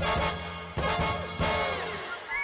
you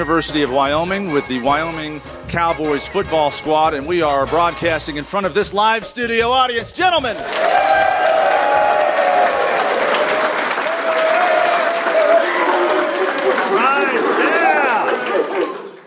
of Wyoming with the Wyoming Cowboys football squad, and we are broadcasting in front of this live studio audience. Gentlemen!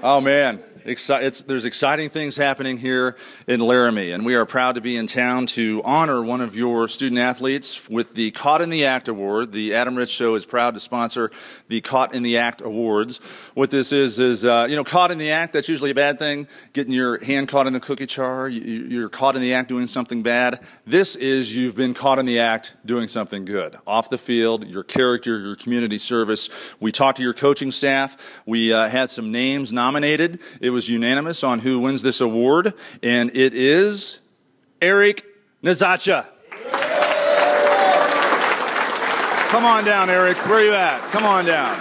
Oh man, it's, there's exciting things happening here in Laramie, and we are proud to be in town to honor one of your student athletes with the Caught in the Act Award. The Adam Ritz Show is proud to sponsor the Caught in the Act Awards. What this is is, uh, you know, caught in the act. That's usually a bad thing. Getting your hand caught in the cookie jar. You, are caught in the act doing something bad. This is you've been caught in the act doing something good off the field. Your character, your community service. We talked to your coaching staff. We uh, had some names nominated. It was unanimous on who wins this award, and it is Eric Nazatcha. Come on down, Eric. Where are you at? Come on down.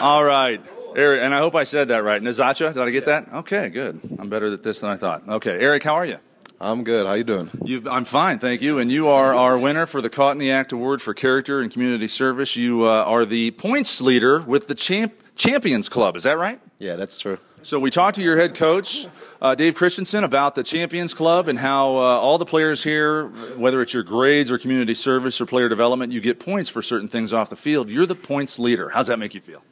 All right. Eric, and I hope I said that right. Nazatcha, did I get that? Okay, good. I'm better at this than I thought. Okay, Eric, how are you? I'm good. How you doing? You've, I'm fine, thank you. And you are our winner for the Caught in the Act Award for Character and Community Service. You uh, are the points leader with the champ, Champions Club. Is that right? Yeah, that's true. So we talked to your head coach, uh, Dave Christensen, about the Champions Club and how uh, all the players here, whether it's your grades or community service or player development, you get points for certain things off the field. You're the points leader. How's that make you feel?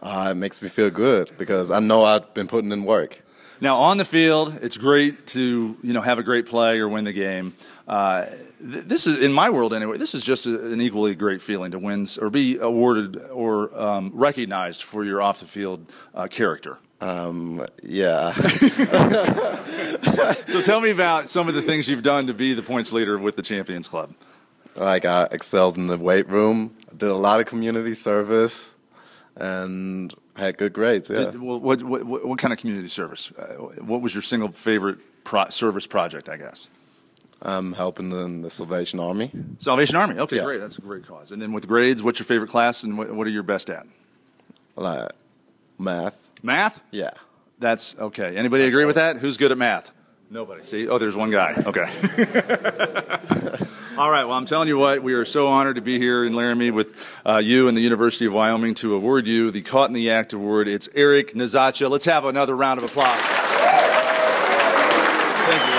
Uh, it makes me feel good because I know I've been putting in work. Now on the field, it's great to you know have a great play or win the game. Uh, th- this is in my world anyway. This is just a, an equally great feeling to win or be awarded or um, recognized for your off the field uh, character. Um, yeah. so tell me about some of the things you've done to be the points leader with the Champions Club. Like I excelled in the weight room. I did a lot of community service, and I had good grades. Yeah. Did, what, what, what, what, kind of community service? Uh, what was your single favorite pro- service project? I guess. I'm helping in the Salvation Army. Salvation Army. Okay, yeah. great. That's a great cause. And then with grades, what's your favorite class, and what, what are you best at? Like math. Math? Yeah. That's okay. Anybody agree with that? Who's good at math? Nobody. See? Oh, there's one guy. Okay. All right. Well, I'm telling you what, we are so honored to be here in Laramie with uh, you and the University of Wyoming to award you the Caught in the Act Award. It's Eric Nazatcha. Let's have another round of applause. Thank you,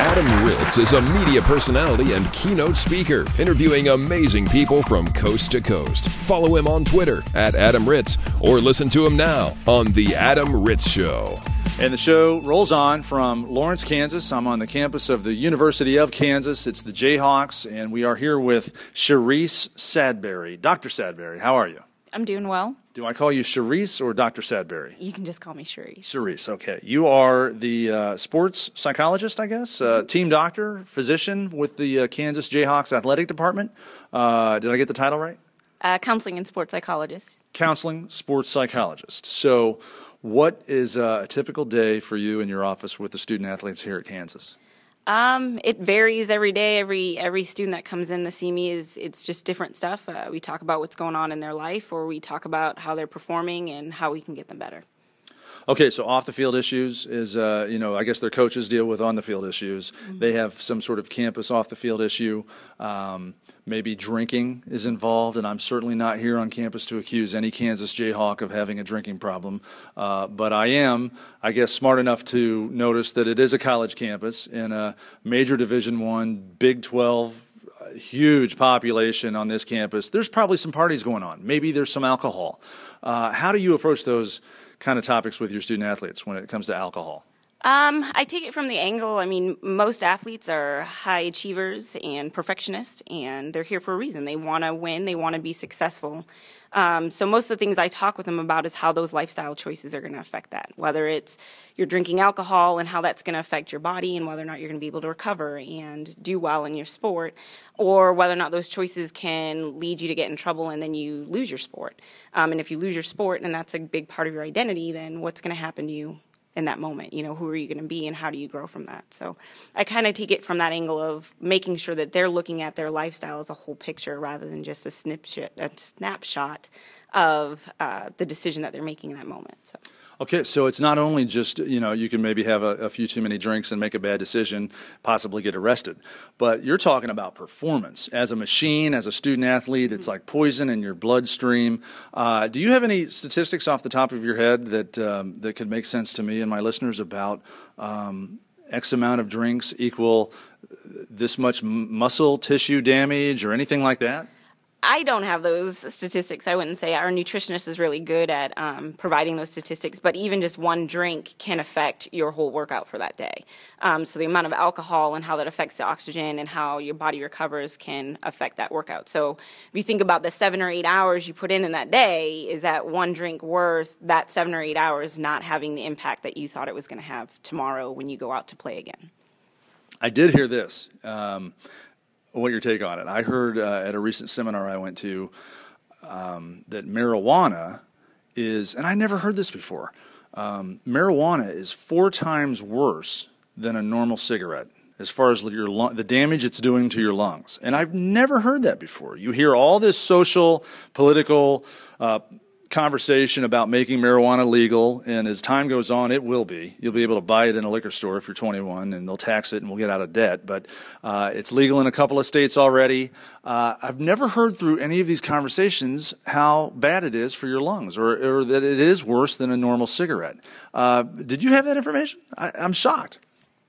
Adam Ritz is a media personality and keynote speaker, interviewing amazing people from coast to coast. Follow him on Twitter at Adam Ritz or listen to him now on The Adam Ritz Show. And the show rolls on from Lawrence, Kansas. I'm on the campus of the University of Kansas. It's the Jayhawks, and we are here with Sheriece Sadberry. Dr. Sadberry, how are you? I'm doing well. Do I call you Sheriece or Dr. Sadberry? You can just call me Sheriece. Sheriece, okay. You are the uh, sports psychologist, I guess, uh, team doctor, physician with the uh, Kansas Jayhawks athletic department. Uh, did I get the title right? Uh, counseling and sports psychologist. Counseling, sports psychologist. So, what is a typical day for you in your office with the student athletes here at Kansas? Um, it varies every day. Every every student that comes in to see me is it's just different stuff. Uh, we talk about what's going on in their life, or we talk about how they're performing and how we can get them better. Okay, so off the field issues is, uh, you know, I guess their coaches deal with on the field issues. Mm-hmm. They have some sort of campus off the field issue. Um, maybe drinking is involved, and I'm certainly not here on campus to accuse any Kansas Jayhawk of having a drinking problem. Uh, but I am, I guess, smart enough to notice that it is a college campus in a major Division One, Big 12 huge population on this campus. There's probably some parties going on. Maybe there's some alcohol. Uh, how do you approach those kind of topics with your student athletes when it comes to alcohol? Um, I take it from the angle. I mean, most athletes are high achievers and perfectionists, and they're here for a reason. They want to win. They want to be successful. Um, so most of the things I talk with them about is how those lifestyle choices are going to affect that. Whether it's you're drinking alcohol and how that's going to affect your body, and whether or not you're going to be able to recover and do well in your sport, or whether or not those choices can lead you to get in trouble and then you lose your sport. Um, and if you lose your sport and that's a big part of your identity, then what's going to happen to you in that moment. You know, who are you going to be and how do you grow from that? So I kind of take it from that angle of making sure that they're looking at their lifestyle as a whole picture rather than just a snapshot, a snapshot of uh, the decision that they're making in that moment. So. Okay, so it's not only just, you know, you can maybe have a, a, few too many drinks and make a bad decision, possibly get arrested, but you're talking about performance. As a machine, as a student athlete, it's like poison in your bloodstream. Uh, do you have any statistics off the top of your head that, um, that could make sense to me and my listeners about um, X amount of drinks equal this much muscle tissue damage or anything like that? I don't have those statistics. I wouldn't say our nutritionist is really good at um, providing those statistics, but even just one drink can affect your whole workout for that day. Um, so the amount of alcohol and how that affects the oxygen and how your body recovers can affect that workout. So if you think about the seven or eight hours you put in in that day, is that one drink worth that seven or eight hours not having the impact that you thought it was going to have tomorrow when you go out to play again? I did hear this. Um, what your take on it. I heard uh, at a recent seminar I went to um, that marijuana is, and I never heard this before. Um, marijuana is four times worse than a normal cigarette as far as your lung, the damage it's doing to your lungs. And I've never heard that before. You hear all this social, political, uh, conversation about making marijuana legal, and as time goes on, it will be. You'll be able to buy it in a liquor store if you're 21, and they'll tax it, and we'll get out of debt. But uh, it's legal in a couple of states already. Uh, I've never heard through any of these conversations how bad it is for your lungs, or, or that it is worse than a normal cigarette. Uh, did you have that information? I, I'm shocked.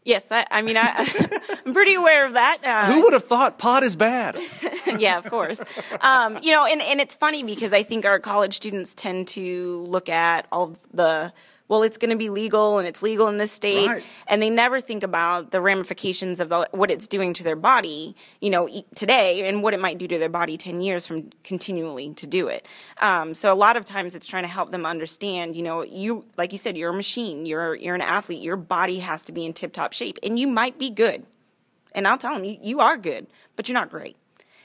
Yes, I, I mean, I, am pretty aware of that. Uh, Who would have thought pot is bad? yeah, of course. Um, you know, and, and it's funny because I think our college students tend to look at all the well, it's going to be legal and it's legal in this state. Right. And they never think about the ramifications of the, what it's doing to their body, you know, today and what it might do to their body 10 years from continually to do it. Um, so a lot of times it's trying to help them understand, you know, you, like you said, you're a machine, you're, you're an athlete, your body has to be in tip top shape and you might be good. And I'll tell them, you, you are good, but you're not great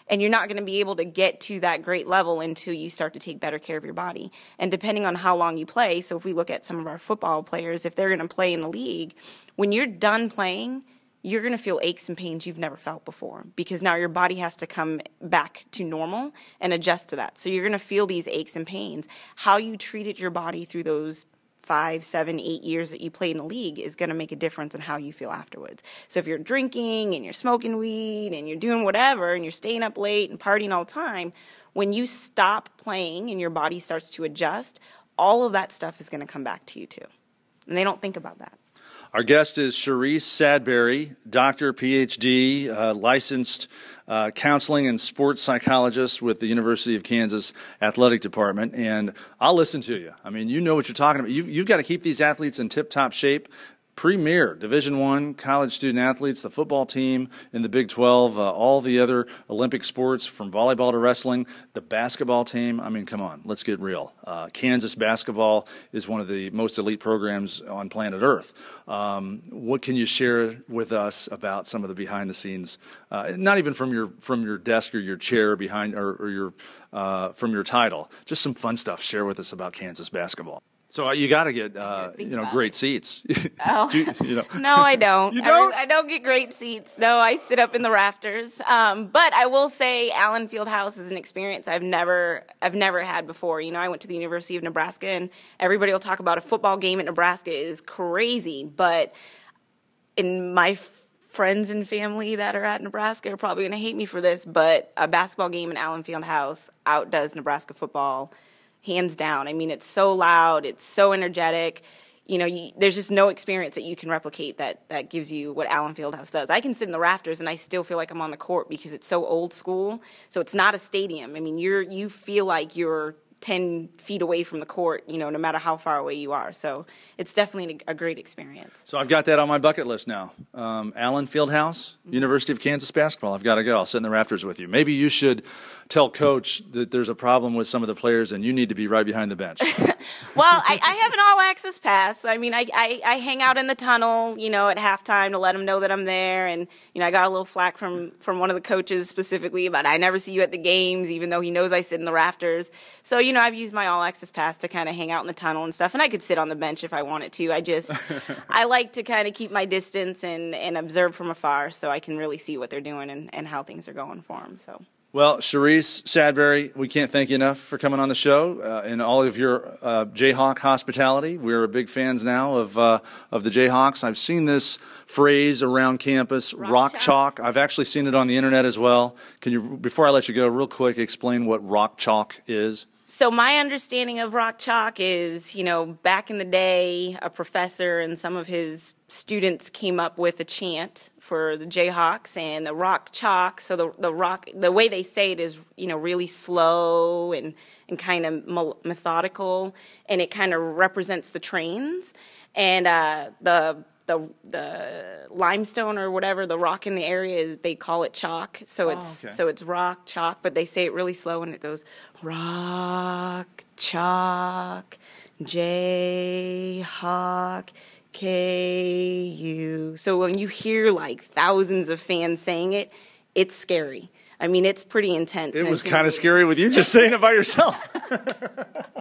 and you're not going to be able to get to that great level until you start to take better care of your body. And depending on how long you play, so if we look at some of our football players, if they're going to play in the league, when you're done playing, you're going to feel aches and pains you've never felt before because now your body has to come back to normal and adjust to that. So you're going to feel these aches and pains. How you treated your body through those five, seven, eight years that you play in the league is going to make a difference in how you feel afterwards. So if you're drinking and you're smoking weed and you're doing whatever and you're staying up late and partying all the time, when you stop playing and your body starts to adjust, all of that stuff is going to come back to you too. And they don't think about that. Our guest is Sheriece Sadberry, doctor, PhD, uh, licensed uh, counseling and sports psychologist with the University of Kansas Athletic Department. And I'll listen to you. I mean, you know what you're talking about. You, you've got to keep these athletes in tip top shape premier division one college student athletes the football team in the big 12 uh, all the other olympic sports from volleyball to wrestling the basketball team. I mean come on let's get real. Uh, kansas basketball is one of the most elite programs on planet earth. Um, what can you share with us about some of the behind the scenes uh, not even from your from your desk or your chair behind or, or your uh, from your title just some fun stuff share with us about kansas basketball so uh, you got to get uh, you know great it. seats. Oh you know. no, I don't. you don't. I, I, don't get great seats. No, I sit up in the rafters. Um, but I will say, Allen Fieldhouse is an experience I've never I've never had before. You know, I went to the University of Nebraska, and everybody will talk about a football game at Nebraska is crazy. But in my friends and family that are at Nebraska are probably going to hate me for this, but a basketball game in Allen Fieldhouse outdoes Nebraska football hands down. I mean, it's so loud, it's so energetic. You know, you, there's just no experience that you can replicate that that gives you what Allen Fieldhouse does. I can sit in the rafters and I still feel like I'm on the court because it's so old school. So it's not a stadium. I mean, you're you feel like you're 10 feet away from the court, you know, no matter how far away you are. So it's definitely a great experience. So I've got that on my bucket list now. Um, Allen Fieldhouse, mm-hmm. University of Kansas basketball. I've got to go. I'll sit in the rafters with you. Maybe you should tell coach that there's a problem with some of the players and you need to be right behind the bench. well, I, I, have an all access pass. I mean, I, I, I, hang out in the tunnel, you know, at halftime to let them know that I'm there. And, you know, I got a little flack from, from one of the coaches specifically about I never see you at the games, even though he knows I sit in the rafters. So, you know, I've used my all access pass to kind of hang out in the tunnel and stuff. And I could sit on the bench if I wanted to. I just, I like to kind of keep my distance and, and observe from afar so I can really see what they're doing and, and how things are going for them. So. Well, Sheriece Sadberry, we can't thank you enough for coming on the show uh, and all of your uh, Jayhawk hospitality. We're big fans now of uh, of the Jayhawks. I've seen this phrase around campus, rock, rock chalk. chalk. I've actually seen it on the internet as well. Can you, before I let you go, real quick, explain what rock chalk is? So my understanding of rock chalk is, you know, back in the day, a professor and some of his students came up with a chant for the Jayhawks and the rock chalk. So the the rock, the way they say it is, you know, really slow and and kind of methodical, and it kind of represents the trains. And uh, the the the limestone or whatever the rock in the area they call it chalk. So oh, it's okay. so it's rock chalk but they say it really slow and it goes rock chalk Jayhawk k u so when you hear like thousands of fans saying it it's scary. I mean it's pretty intense. It was kind of scary with you just saying it by yourself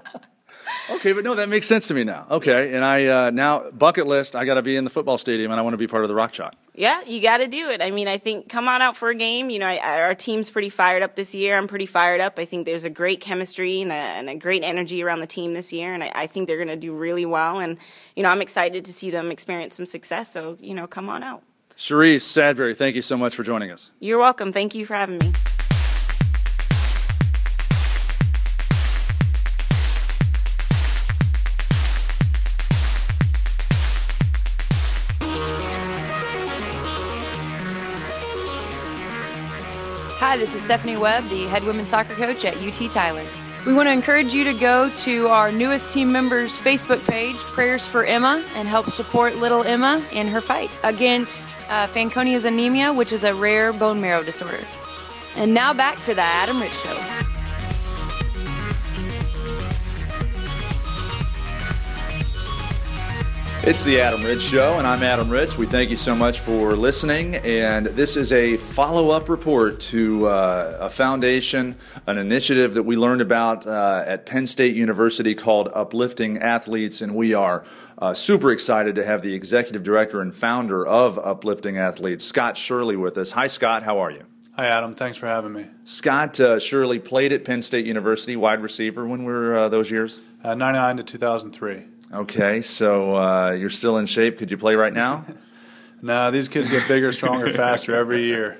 okay, but no, that makes sense to me now. Okay, and I uh, now bucket list. I got to be in the football stadium, and I want to be part of the Rock Chalk. Yeah, you got to do it. I mean, I think come on out for a game. You know, I, our team's pretty fired up this year. I'm pretty fired up. I think there's a great chemistry and a, and a great energy around the team this year, and I, I think they're going to do really well. And you know, I'm excited to see them experience some success. So you know, come on out. Sheriece Sadberry, thank you so much for joining us. You're welcome. Thank you for having me. Hi, this is Stephanie Webb, the head women's soccer coach at UT Tyler. We want to encourage you to go to our newest team members' Facebook page, Prayers for Emma, and help support little Emma in her fight against uh, Fanconi's anemia, which is a rare bone marrow disorder. And now back to the Adam Ritz Show. It's the Adam Ritz Show, and I'm Adam Ritz. We thank you so much for listening. And this is a follow up report to uh, a foundation, an initiative that we learned about uh, at Penn State University called Uplifting Athletes. And we are uh, super excited to have the executive director and founder of Uplifting Athletes, Scott Shirley, with us. Hi, Scott. How are you? Hi, Adam. Thanks for having me. Scott uh, Shirley played at Penn State University, wide receiver. When we were uh, those years? Uh, 99 to 2003. Okay, so uh, you're still in shape. Could you play right now? no, these kids get bigger, stronger, faster every year.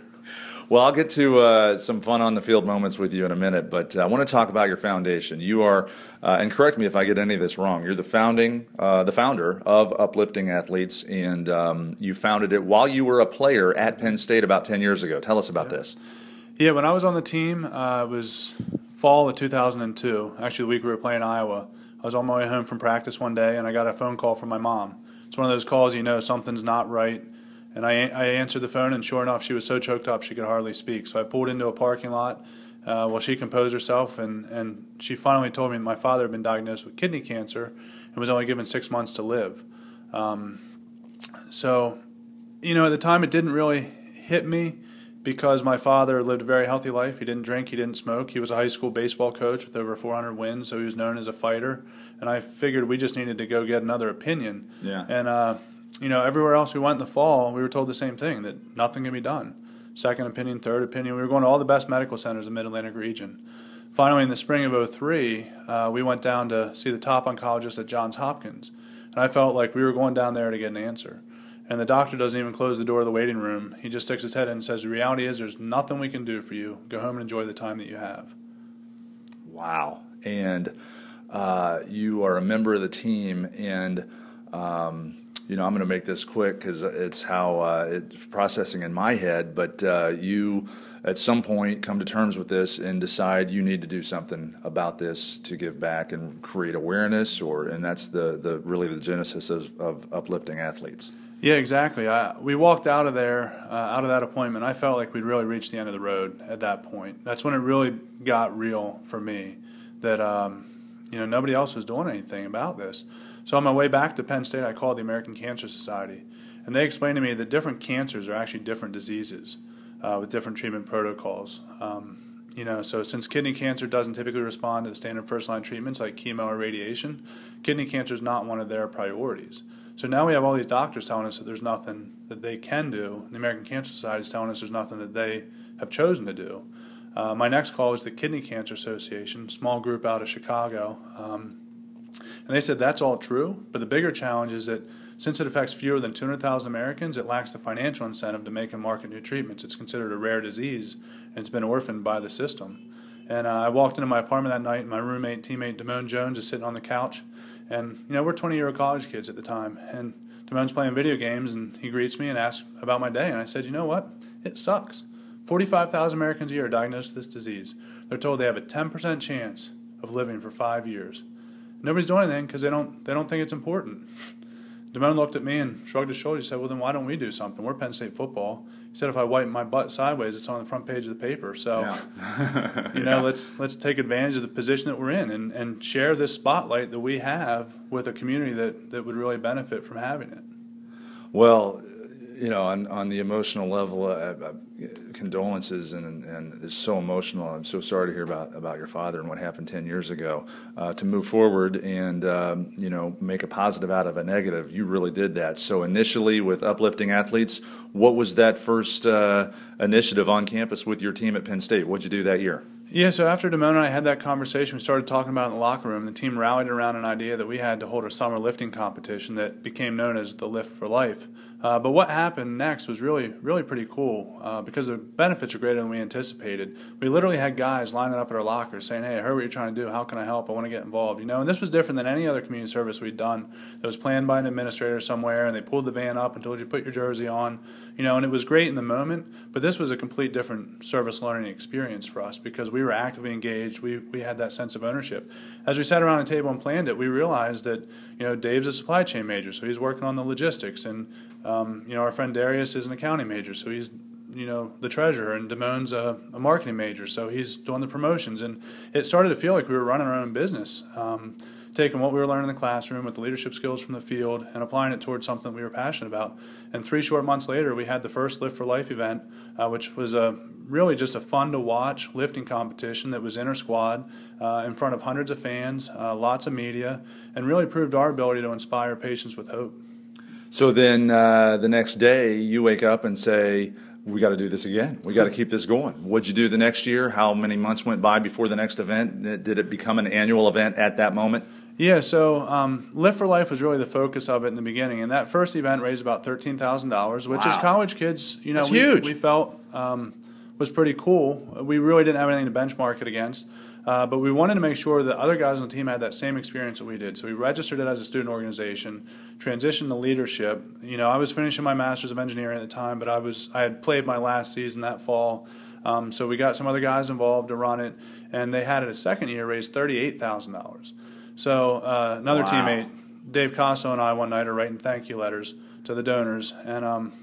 Well, I'll get to uh, some fun on the field moments with you in a minute, but uh, I want to talk about your foundation. You are, uh, and correct me if I get any of this wrong. You're the founding, uh, the founder of Uplifting Athletes, and um, you founded it while you were a player at Penn State about ten years ago. Tell us about yeah. this. Yeah, when I was on the team, uh, it was fall of 2002. Actually, the week we were playing Iowa. I was on my way home from practice one day and I got a phone call from my mom. It's one of those calls you know something's not right. And I, I answered the phone, and sure enough, she was so choked up she could hardly speak. So I pulled into a parking lot uh, while she composed herself, and, and she finally told me that my father had been diagnosed with kidney cancer and was only given six months to live. Um, so, you know, at the time, it didn't really hit me because my father lived a very healthy life. He didn't drink, he didn't smoke. He was a high school baseball coach with over 400 wins, so he was known as a fighter. And I figured we just needed to go get another opinion. Yeah. And uh, you know, everywhere else we went in the fall, we were told the same thing that nothing can be done. Second opinion, third opinion. We were going to all the best medical centers in the Mid Atlantic region. Finally, in the spring of 03, uh, we went down to see the top oncologist at Johns Hopkins. And I felt like we were going down there to get an answer. And the doctor doesn't even close the door of the waiting room. He just sticks his head in and says, The reality is, there's nothing we can do for you. Go home and enjoy the time that you have. Wow. And uh, you are a member of the team. And um, you know, I'm going to make this quick because it's how uh, it's processing in my head. But uh, you, at some point, come to terms with this and decide you need to do something about this to give back and create awareness, or and that's the the really the genesis of, of uplifting athletes. Yeah, exactly. I, we walked out of there, uh, out of that appointment. I felt like we'd really reached the end of the road at that point. That's when it really got real for me. That um, you know nobody else was doing anything about this. So on my way back to Penn State, I called the American Cancer Society, and they explained to me that different cancers are actually different diseases uh, with different treatment protocols. Um, you know, so since kidney cancer doesn't typically respond to the standard first line treatments like chemo or radiation, kidney cancer is not one of their priorities. So now we have all these doctors telling us that there's nothing that they can do. The American Cancer Society is telling us there's nothing that they have chosen to do. Uh, my next call was the Kidney Cancer Association, small group out of Chicago. Um, and they said that's all true, but the bigger challenge is that since it affects fewer than 200,000 Americans, it lacks the financial incentive to make and market new treatments. It's considered a rare disease, and it's been orphaned by the system. And uh, I walked into my apartment that night, and my roommate, teammate Damone Jones, is sitting on the couch. And, you know, we're 20 year old college kids at the time. And Damone's playing video games, and he greets me and asks about my day. And I said, you know what? It sucks. 45,000 Americans a year are diagnosed with this disease. They're told they have a 10% chance of living for five years. Nobody's doing anything because they don't they don't think it's important. Damone looked at me and shrugged his shoulders. He said, "Well, then why don't we do something? We're Penn State football." He said, "If I wipe my butt sideways, it's on the front page of the paper. So, yeah. you know, let's let's take advantage of the position that we're in and, and share this spotlight that we have with a community that that would really benefit from having it." Well, you know, on, on the emotional level, uh, uh, condolences and, and it's so emotional. I'm so sorry to hear about, about your father and what happened 10 years ago. Uh, to move forward and, um, you know, make a positive out of a negative, you really did that. So initially with uplifting athletes, what was that first uh, initiative on campus with your team at Penn State? What'd you do that year? Yeah, so after Damone and I had that conversation, we started talking about in the locker room. The team rallied around an idea that we had to hold a summer lifting competition that became known as the Lift for Life. Uh, but what happened next was really, really pretty cool uh, because the benefits are greater than we anticipated. We literally had guys lining up at our lockers saying, "Hey, I heard what you're trying to do. How can I help? I want to get involved." You know, and this was different than any other community service we'd done. It was planned by an administrator somewhere, and they pulled the van up and told you put your jersey on. You know, and it was great in the moment. But this was a complete different service learning experience for us because we were actively engaged. We we had that sense of ownership. As we sat around a table and planned it, we realized that you know Dave's a supply chain major, so he's working on the logistics and um, you know, our friend Darius is an accounting major, so he's you know the treasurer, and Damone's a, a, marketing major, so he's doing the promotions. And it started to feel like we were running our own business, um, taking what we were learning in the classroom with the leadership skills from the field and applying it towards something we were passionate about. And three short months later, we had the first Lift for Life event, uh, which was a really just a fun to watch lifting competition that was inter squad uh, in front of hundreds of fans, uh, lots of media, and really proved our ability to inspire patients with hope. So then uh, the next day, you wake up and say, we got to do this again. We got to keep this going. What'd you do the next year? How many months went by before the next event? Did it become an annual event at that moment? Yeah, so um, Lift for Life was really the focus of it in the beginning, and that first event raised about thirteen thousand dollars, which wow. as college kids, you know, That's we, huge. we felt um, was pretty cool. We really didn't have anything to benchmark it against. Uh, but we wanted to make sure that other guys on the team had that same experience that we did. So we registered it as a student organization, transitioned to leadership. You know, I was finishing my master's of engineering at the time, but I was I had played my last season that fall. Um, so we got some other guys involved to run it, and they had it a second year raised thirty eight thousand dollars. So uh, another wow. teammate, Dave Casso, and I one night are writing thank you letters to the donors, and um,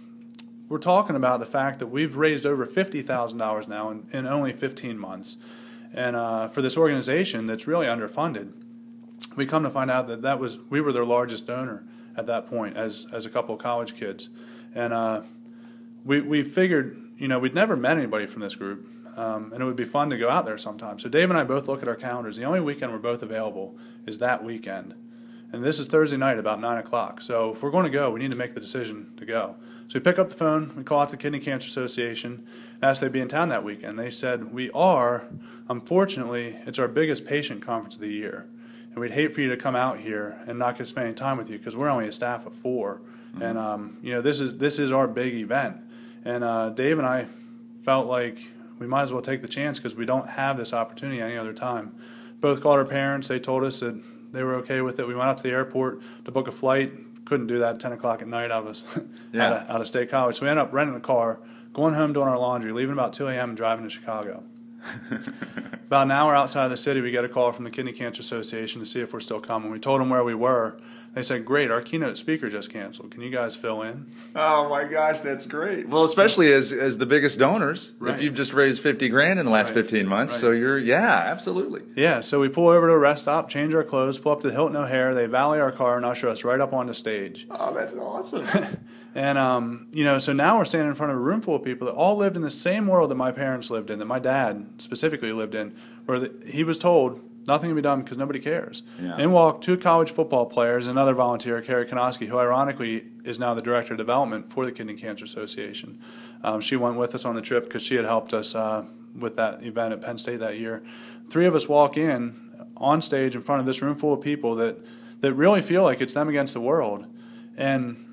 we're talking about the fact that we've raised over fifty thousand dollars now in, in only fifteen months. And uh, for this organization that's really underfunded, we come to find out that that was we were their largest donor at that point as as a couple of college kids, and uh, we we figured you know we'd never met anybody from this group, um, and it would be fun to go out there sometime. So Dave and I both look at our calendars. The only weekend we're both available is that weekend, and this is Thursday night about nine o'clock. So if we're going to go, we need to make the decision to go. So we pick up the phone, we call out the Kidney Cancer Association, and ask if they'd be in town that weekend. They said, We are. Unfortunately, it's our biggest patient conference of the year. And we'd hate for you to come out here and not get spending time with you because we're only a staff of 4 mm-hmm. And, um, you know, this is, this is our big event. And uh, Dave and I felt like we might as well take the chance because we don't have this opportunity any other time. Both called our parents. They told us that they were okay with it. We went out to the airport to book a flight, couldn't do that at 10 o'clock at night. I was yeah. out, of, out of state college. So we ended up renting a car, going home, doing our laundry, leaving about 2 a.m. and driving to Chicago. about an hour outside of the city, we get a call from the Kidney Cancer Association to see if we're still coming. We told them where we were, they said, "Great, our keynote speaker just canceled. Can you guys fill in?" Oh my gosh, that's great. Well, especially as as the biggest donors, right. if you've just raised fifty grand in the last right. fifteen months, right. so you're yeah, absolutely. Yeah, so we pull over to a rest stop, change our clothes, pull up to the Hilton O'Hare. They valet our car and usher us right up on the stage. Oh, that's awesome. and um, you know, so now we're standing in front of a room full of people that all lived in the same world that my parents lived in, that my dad specifically lived in, where the, he was told Nothing can be done because nobody cares. Yeah. In walk two college football players, another volunteer, Carrie Konoski, who ironically is now the director of development for the Kidney Cancer Association. Um, she went with us on the trip because she had helped us uh, with that event at Penn State that year. Three of us walk in on stage in front of this room full of people that, that really feel like it's them against the world. And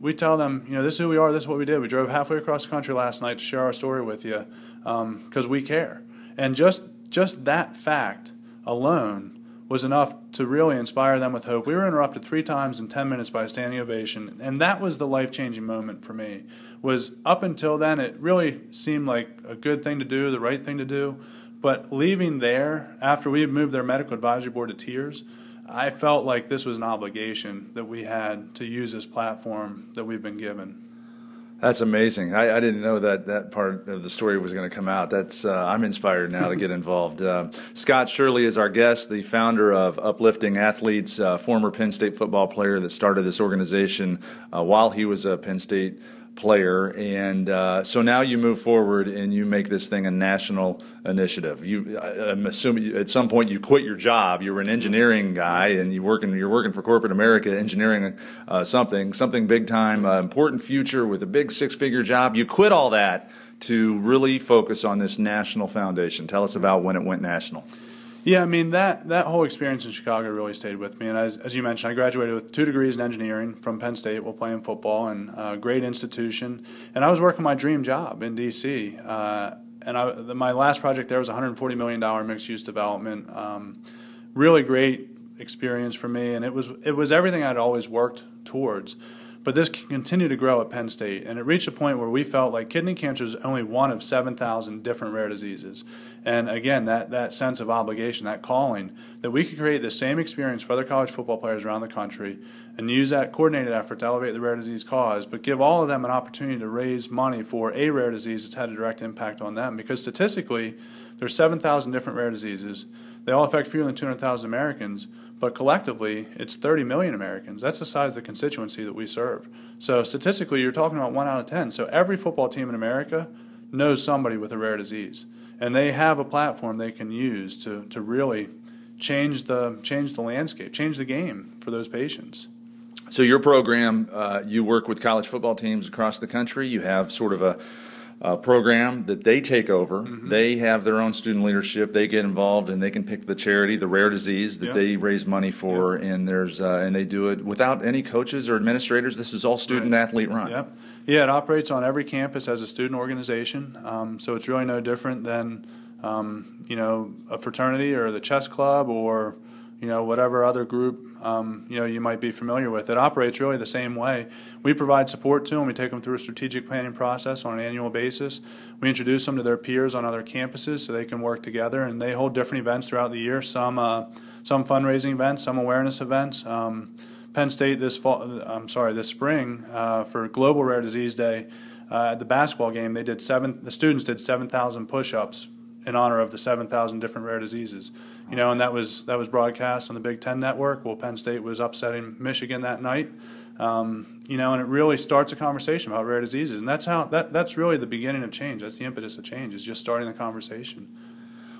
we tell them, you know, this is who we are, this is what we did. We drove halfway across the country last night to share our story with you because um, we care. And just just that fact alone was enough to really inspire them with hope. We were interrupted three times in 10 minutes by a standing ovation, and that was the life-changing moment for me. Was up until then it really seemed like a good thing to do, the right thing to do, but leaving there after we had moved their medical advisory board to tears, I felt like this was an obligation that we had to use this platform that we've been given. That's amazing. I, I, didn't know that that part of the story was going to come out. That's uh, I'm inspired now to get involved. Uh, Scott Shirley is our guest, the founder of Uplifting Athletes, uh, former Penn State football player that started this organization uh, while he was a Penn State player, and uh, so now you move forward and you make this thing a national initiative. You, I'm assuming at some point you quit your job. You were an engineering guy, and you working you're working for corporate America, engineering uh, something something big time, uh, important future with a big six figure job. You quit all that to really focus on this national foundation. Tell us about when it went national. Yeah, I mean that that whole experience in Chicago really stayed with me. And as, as you mentioned, I graduated with two degrees in engineering from Penn State while playing football, and a great institution. And I was working my dream job in D.C. Uh, and I, the, my last project there was 140 million dollar mixed use development. Um, really great experience for me, and it was it was everything I'd always worked towards. But this continued to grow at Penn State, and it reached a point where we felt like kidney cancer is only one of 7,000 different rare diseases. And again, that, that sense of obligation, that calling, that we could create the same experience for other college football players around the country and use that coordinated effort to elevate the rare disease cause, but give all of them an opportunity to raise money for a rare disease that's had a direct impact on them. Because statistically, there's 7,000 different rare diseases. They all affect fewer than 200,000 Americans, but collectively, it's 30 million Americans. That's the size of the constituency that we serve. So statistically, you're talking about one out of 10. So every football team in America knows somebody with a rare disease, and they have a platform they can use to, to really change the change the landscape, change the game for those patients. So your program, uh, you work with college football teams across the country. You have sort of a uh, program that they take over. Mm-hmm. They have their own student leadership. They get involved and they can pick the charity, the rare disease that they raise money for, and there's uh, and they do it without any coaches or administrators. This is all student right. athlete run. Yep. Yeah, it operates on every campus as a student organization, um, so it's really no different than um, you know a fraternity or the chess club or you know whatever other group um, you know you might be familiar with. It operates really the same way. We provide support to them. We take them through a strategic planning process on an annual basis. We introduce them to their peers on other campuses so they can work together. And they hold different events throughout the year. Some uh, some fundraising events, some awareness events. Um, Penn State this fall, I'm sorry, this spring uh, for Global Rare Disease Day. Uh, at the basketball game, they did seven. The students did seven thousand push-ups in honor of the 7,000 different rare diseases. You know, and that was that was broadcast on the Big Ten Network. Well, Penn State was upsetting Michigan that night. Um, you know, and it really starts a conversation about rare diseases, and that's how that that's really the beginning of change. That's the impetus of change is just starting the conversation.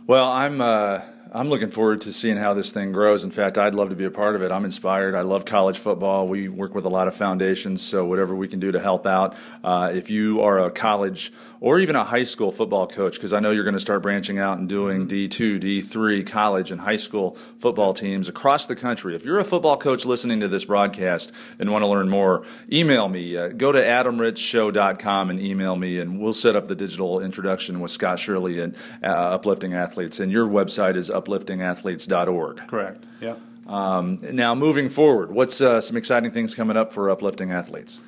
Well, I'm. Uh I'm looking forward to seeing how this thing grows. In fact, I'd love to be a part of it. I'm inspired. I love college football. We work with a lot of foundations, so whatever we can do to help out. Uh, if you are a college or even a high school football coach, because I know you're going to start branching out and doing D2, D3, college, and high school football teams across the country. If you're a football coach listening to this broadcast and want to learn more, email me. Uh, go to adamritzshow.com and email me, and we'll set up the digital introduction with Scott Shirley and uh, Uplifting Athletes. And your website is up upliftingathletes.org. Correct. Yeah. Um, now, moving forward, what's uh, some exciting things coming up for uplifting athletes?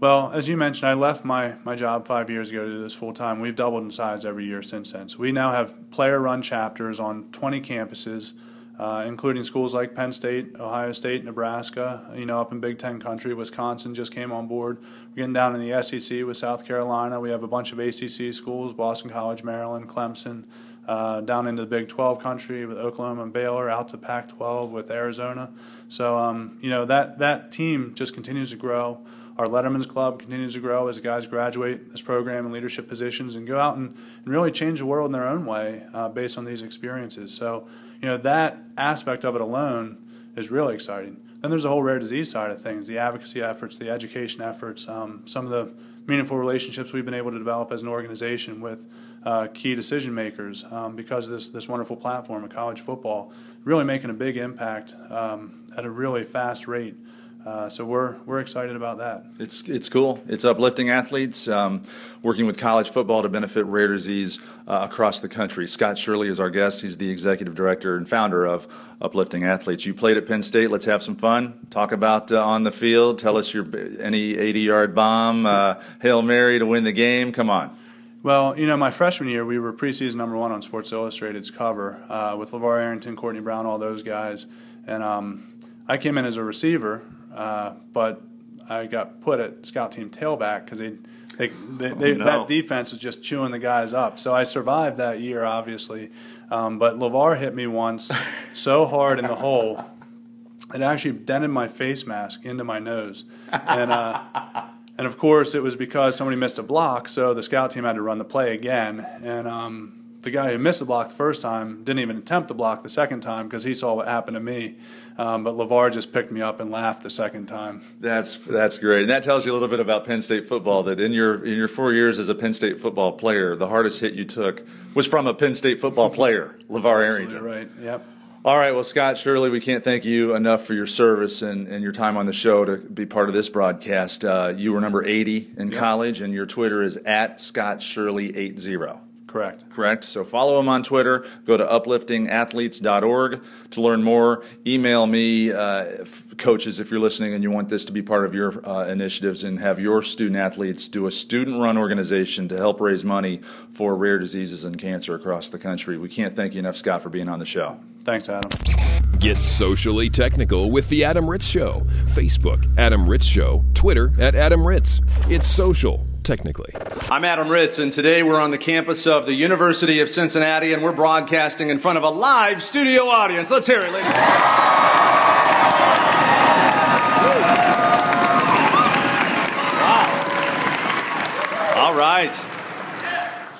Well, as you mentioned, I left my, my job five years ago to do this full time. We've doubled in size every year since then. So we now have player run chapters on 20 campuses, uh, including schools like Penn State, Ohio State, Nebraska, you know, up in Big Ten country. Wisconsin just came on board. We're getting down in the SEC with South Carolina. We have a bunch of ACC schools Boston College, Maryland, Clemson. Uh, down into the Big 12 country with Oklahoma and Baylor, out to Pac 12 with Arizona. So, um, you know, that, that team just continues to grow. Our Letterman's Club continues to grow as guys graduate this program in leadership positions and go out and, and really change the world in their own way uh, based on these experiences. So, you know, that aspect of it alone is really exciting. Then there's the whole rare disease side of things, the advocacy efforts, the education efforts, um, some of the meaningful relationships we've been able to develop as an organization with uh, key decision makers um, because of this, this wonderful platform of college football, really making a big impact um, at a really fast rate. Uh, so we're we're excited about that. It's it's cool. It's uplifting athletes, um, working with college football to benefit rare disease uh, across the country. Scott Shirley is our guest. He's the executive director and founder of Uplifting Athletes. You played at Penn State. Let's have some fun. Talk about uh, on the field. Tell us your any 80 yard bomb, uh, hail mary to win the game. Come on. Well, you know, my freshman year, we were preseason number one on Sports Illustrated's cover uh, with LeVar Arrington, Courtney Brown, all those guys, and um, I came in as a receiver uh, but I got put at scout team tailback because they, they, they, they oh, no. that defense was just chewing the guys up. So I survived that year, obviously. Um, but LeVar hit me once so hard in the hole, it actually dented my face mask into my nose. And, uh, and of course, it was because somebody missed a block, so the scout team had to run the play again. And um, the guy who missed the block the first time didn't even attempt the block the second time because he saw what happened to me. Um, but LeVar just picked me up and laughed the second time. That's that's great, and that tells you a little bit about Penn State football. That in your in your four years as a Penn State football player, the hardest hit you took was from a Penn State football player, LeVar Arrington. Right. Yep. All right, well, Scott, Shirley we can't thank you enough for your service and, and your time on the show to be part of this broadcast. Uh, you were number 80 in yep. college, and your Twitter is at Scott Shirley 80. Correct. Correct. So follow him on Twitter. Go to upliftingathletes.org to learn more. Email me, uh, coaches, if you're listening and you want this to be part of your uh, initiatives and have your student athletes do a student run organization to help raise money for rare diseases and cancer across the country. We can't thank you enough, Scott, for being on the show. Thanks, Adam. Get socially technical with The Adam Ritz Show. Facebook, Adam Ritz Show. Twitter, at Adam Ritz. It's social technically. I'm Adam Ritz, and today we're on the campus of the University of Cincinnati, and we're broadcasting in front of a live studio audience. Let's hear it, ladies. Wow. All right.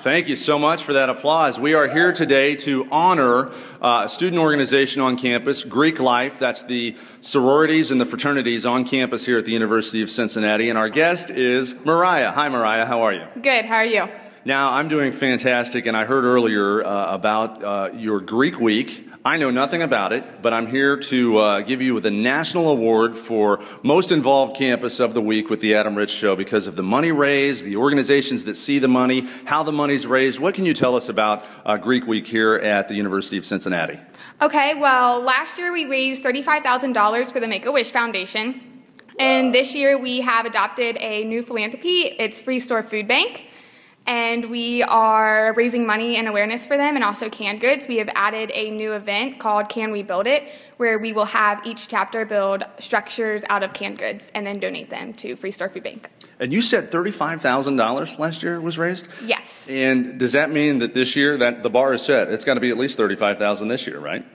Thank you so much for that applause. We are here today to honor uh, a student organization on campus, Greek Life. That's the sororities and the fraternities on campus here at the University of Cincinnati. And our guest is Mariah. Hi, Mariah. How are you? Good. How are you? Now, I'm doing fantastic, and I heard earlier uh, about uh, your Greek week. I know nothing about it, but I'm here to uh, give you the National Award for Most Involved Campus of the Week with the Adam Ritz Show because of the money raised, the organizations that see the money, how the money's raised. What can you tell us about uh, Greek Week here at the University of Cincinnati? Okay, well, last year we raised $35,000 for the Make a Wish Foundation. And this year we have adopted a new philanthropy. It's Free Store Food Bank and we are raising money and awareness for them and also canned goods. We have added a new event called Can We Build It, where we will have each chapter build structures out of canned goods and then donate them to Free Store Food Bank. And you said $35,000 last year was raised? Yes. And does that mean that this year that the bar is set? It's got to be at least 35,000 this year, right?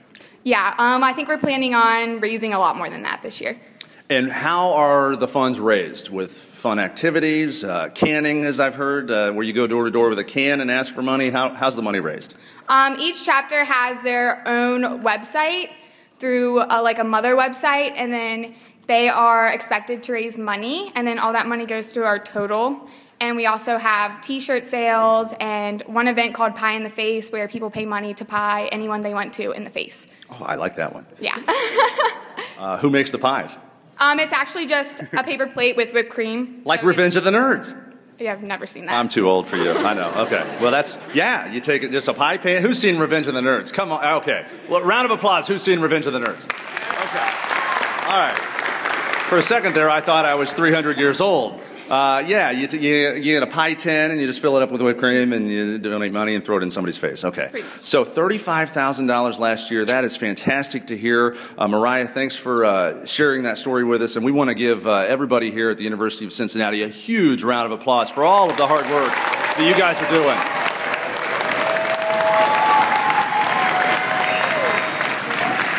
Yeah, um, I think we're planning on raising a lot more than that this year. And how are the funds raised? With fun activities, uh, canning, as I've heard, uh, where you go door to door with a can and ask for money? How, how's the money raised? Um, each chapter has their own website through a, like a mother website, and then they are expected to raise money, and then all that money goes to our total. And we also have t shirt sales and one event called Pie in the Face where people pay money to pie anyone they want to in the face. Oh, I like that one. Yeah. uh, who makes the pies? Um, it's actually just a paper plate with whipped cream. Like so Revenge of the Nerds. Yeah, I've never seen that. I'm too old for you. I know. Okay. Well, that's yeah. You take it just a pie pan. Who's seen Revenge of the Nerds? Come on. Okay. Well, round of applause. Who's seen Revenge of the Nerds? Okay. All right. For a second there, I thought I was 300 years old. Uh, yeah, you, t- you, you get a pie tin and you just fill it up with whipped cream and you donate money and throw it in somebody's face. Okay. So $35,000 last year. That is fantastic to hear. Uh, Mariah, thanks for uh, sharing that story with us. And we want to give uh, everybody here at the University of Cincinnati a huge round of applause for all of the hard work that you guys are doing.